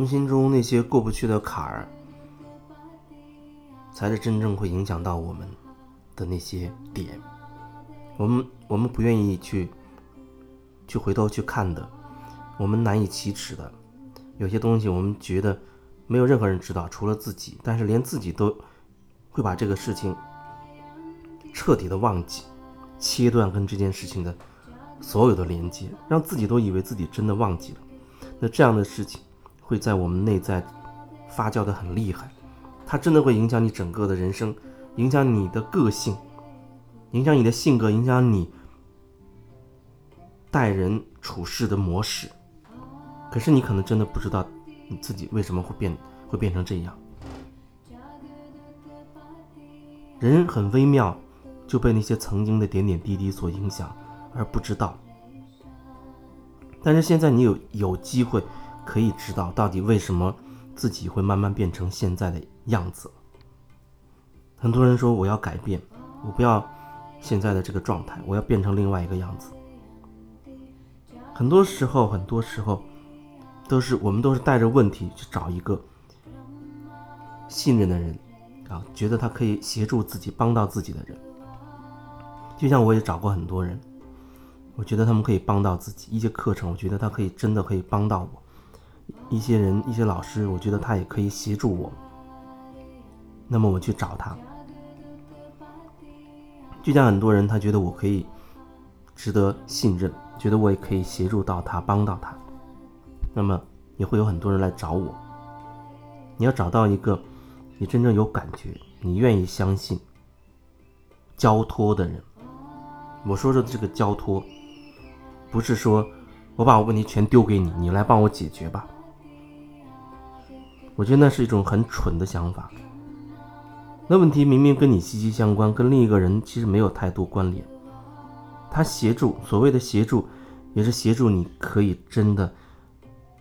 们心中那些过不去的坎儿，才是真正会影响到我们的那些点。我们我们不愿意去去回头去看的，我们难以启齿的，有些东西我们觉得没有任何人知道，除了自己，但是连自己都会把这个事情彻底的忘记，切断跟这件事情的所有的连接，让自己都以为自己真的忘记了。那这样的事情会在我们内在发酵的很厉害，它真的会影响你整个的人生，影响你的个性，影响你的性格，影响你待人处事的模式。可是你可能真的不知道你自己为什么会变会变成这样。人很微妙，就被那些曾经的点点滴滴所影响而不知道。但是现在你有有机会可以知道到底为什么自己会慢慢变成现在的样子。很多人说我要改变，我不要现在的这个状态，我要变成另外一个样子。很多时候，很多时候都是我们都是带着问题去找一个信任的人啊，觉得他可以协助自己、帮到自己的人。就像我也找过很多人。我觉得他们可以帮到自己一些课程，我觉得他可以真的可以帮到我。一些人、一些老师，我觉得他也可以协助我。那么我去找他，就像很多人，他觉得我可以值得信任，觉得我也可以协助到他、帮到他。那么也会有很多人来找我。你要找到一个你真正有感觉、你愿意相信、交托的人。我说说这个交托。不是说，我把我问题全丢给你，你来帮我解决吧。我觉得那是一种很蠢的想法。那问题明明跟你息息相关，跟另一个人其实没有太多关联。他协助，所谓的协助，也是协助你可以真的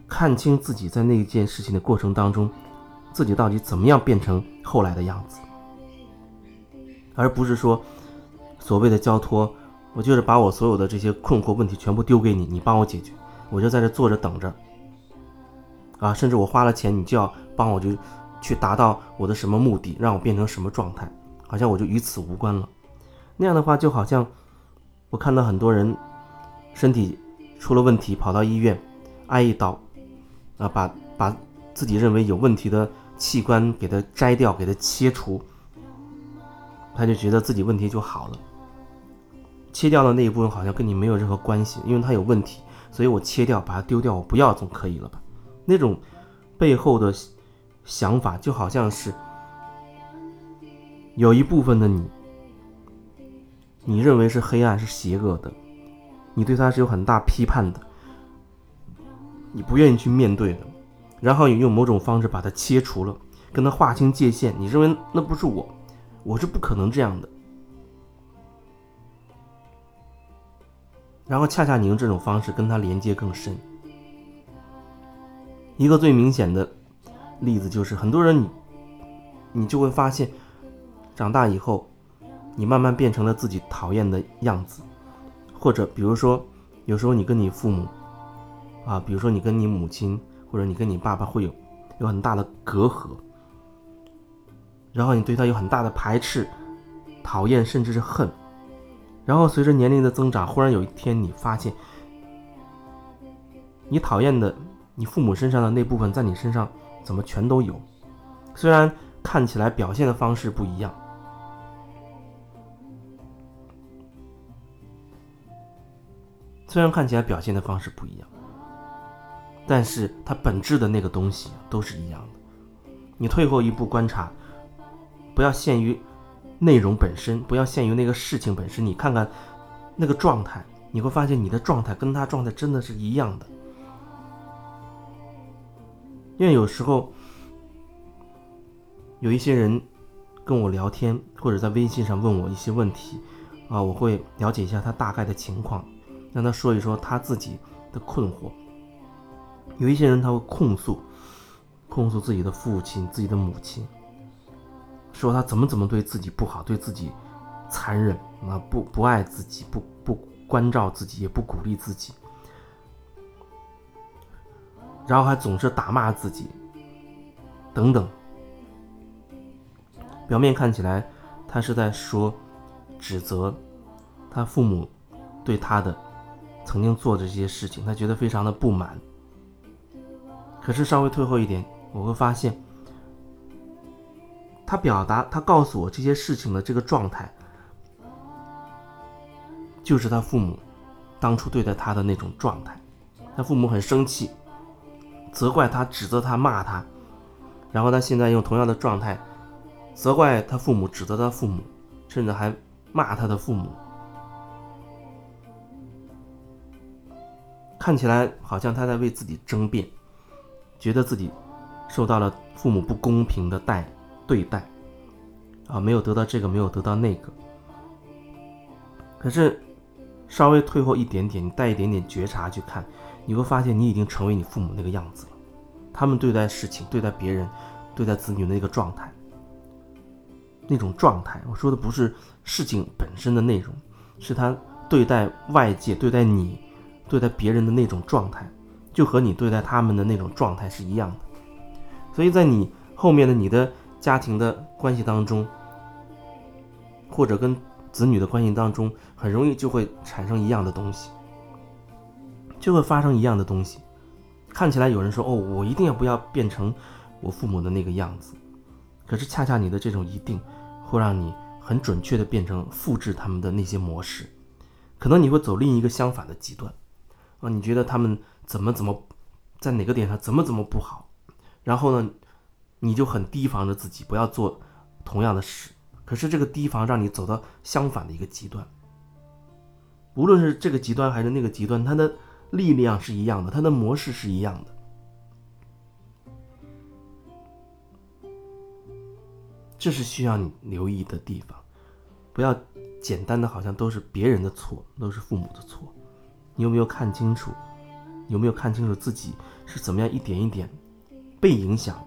看清自己在那件事情的过程当中，自己到底怎么样变成后来的样子，而不是说所谓的交托。我就是把我所有的这些困惑问题全部丢给你，你帮我解决，我就在这坐着等着。啊，甚至我花了钱，你就要帮我，就去达到我的什么目的，让我变成什么状态，好像我就与此无关了。那样的话，就好像我看到很多人身体出了问题，跑到医院挨一刀，啊，把把自己认为有问题的器官给它摘掉，给它切除，他就觉得自己问题就好了。切掉的那一部分好像跟你没有任何关系，因为它有问题，所以我切掉，把它丢掉，我不要总可以了吧？那种背后的想法就好像是有一部分的你，你认为是黑暗、是邪恶的，你对他是有很大批判的，你不愿意去面对的，然后你用某种方式把它切除了，跟他划清界限，你认为那不是我，我是不可能这样的。然后恰恰你用这种方式跟他连接更深。一个最明显的例子就是，很多人你你就会发现，长大以后，你慢慢变成了自己讨厌的样子，或者比如说，有时候你跟你父母啊，比如说你跟你母亲或者你跟你爸爸会有有很大的隔阂，然后你对他有很大的排斥、讨厌，甚至是恨。然后随着年龄的增长，忽然有一天你发现，你讨厌的你父母身上的那部分，在你身上怎么全都有？虽然看起来表现的方式不一样，虽然看起来表现的方式不一样，但是它本质的那个东西都是一样的。你退后一步观察，不要限于。内容本身不要限于那个事情本身，你看看那个状态，你会发现你的状态跟他状态真的是一样的。因为有时候有一些人跟我聊天，或者在微信上问我一些问题，啊，我会了解一下他大概的情况，让他说一说他自己的困惑。有一些人他会控诉，控诉自己的父亲、自己的母亲。说他怎么怎么对自己不好，对自己残忍啊，不不爱自己，不不关照自己，也不鼓励自己。然后还总是打骂自己，等等。表面看起来，他是在说指责他父母对他的曾经做的这些事情，他觉得非常的不满。可是稍微退后一点，我会发现，他表达他告诉我这些事情的这个状态，就是他父母当初对待他的那种状态。他父母很生气，责怪他，指责他，骂他，然后他现在用同样的状态。责怪他父母，指责他父母，甚至还骂他的父母，看起来好像他在为自己争辩，觉得自己受到了父母不公平的待对待，啊，没有得到这个，没有得到那个。可是稍微退后一点点，你带一点点觉察去看，你会发现你已经成为你父母那个样子了。他们对待事情、对待别人、对待子女的那个状态。那种状态，我说的不是事情本身的内容，是他对待外界、对待你、对待别人的那种状态，就和你对待他们的那种状态是一样的。所以在你后面的你的家庭的关系当中，或者跟子女的关系当中，很容易就会产生一样的东西，就会发生一样的东西。看起来有人说：“哦，我一定要不要变成我父母的那个样子。”可是恰恰你的这种一定。会让你很准确的变成复制他们的那些模式，可能你会走另一个相反的极端，啊，你觉得他们怎么怎么，在哪个点上怎么怎么不好，然后呢，你就很提防着自己不要做同样的事。可是这个提防让你走到相反的一个极端，无论是这个极端还是那个极端，它的力量是一样的，它的模式是一样的。这是需要你留意的地方，不要简单的好像都是别人的错，都是父母的错。你有没有看清楚？有没有看清楚自己是怎么样一点一点被影响，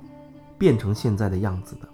变成现在的样子的？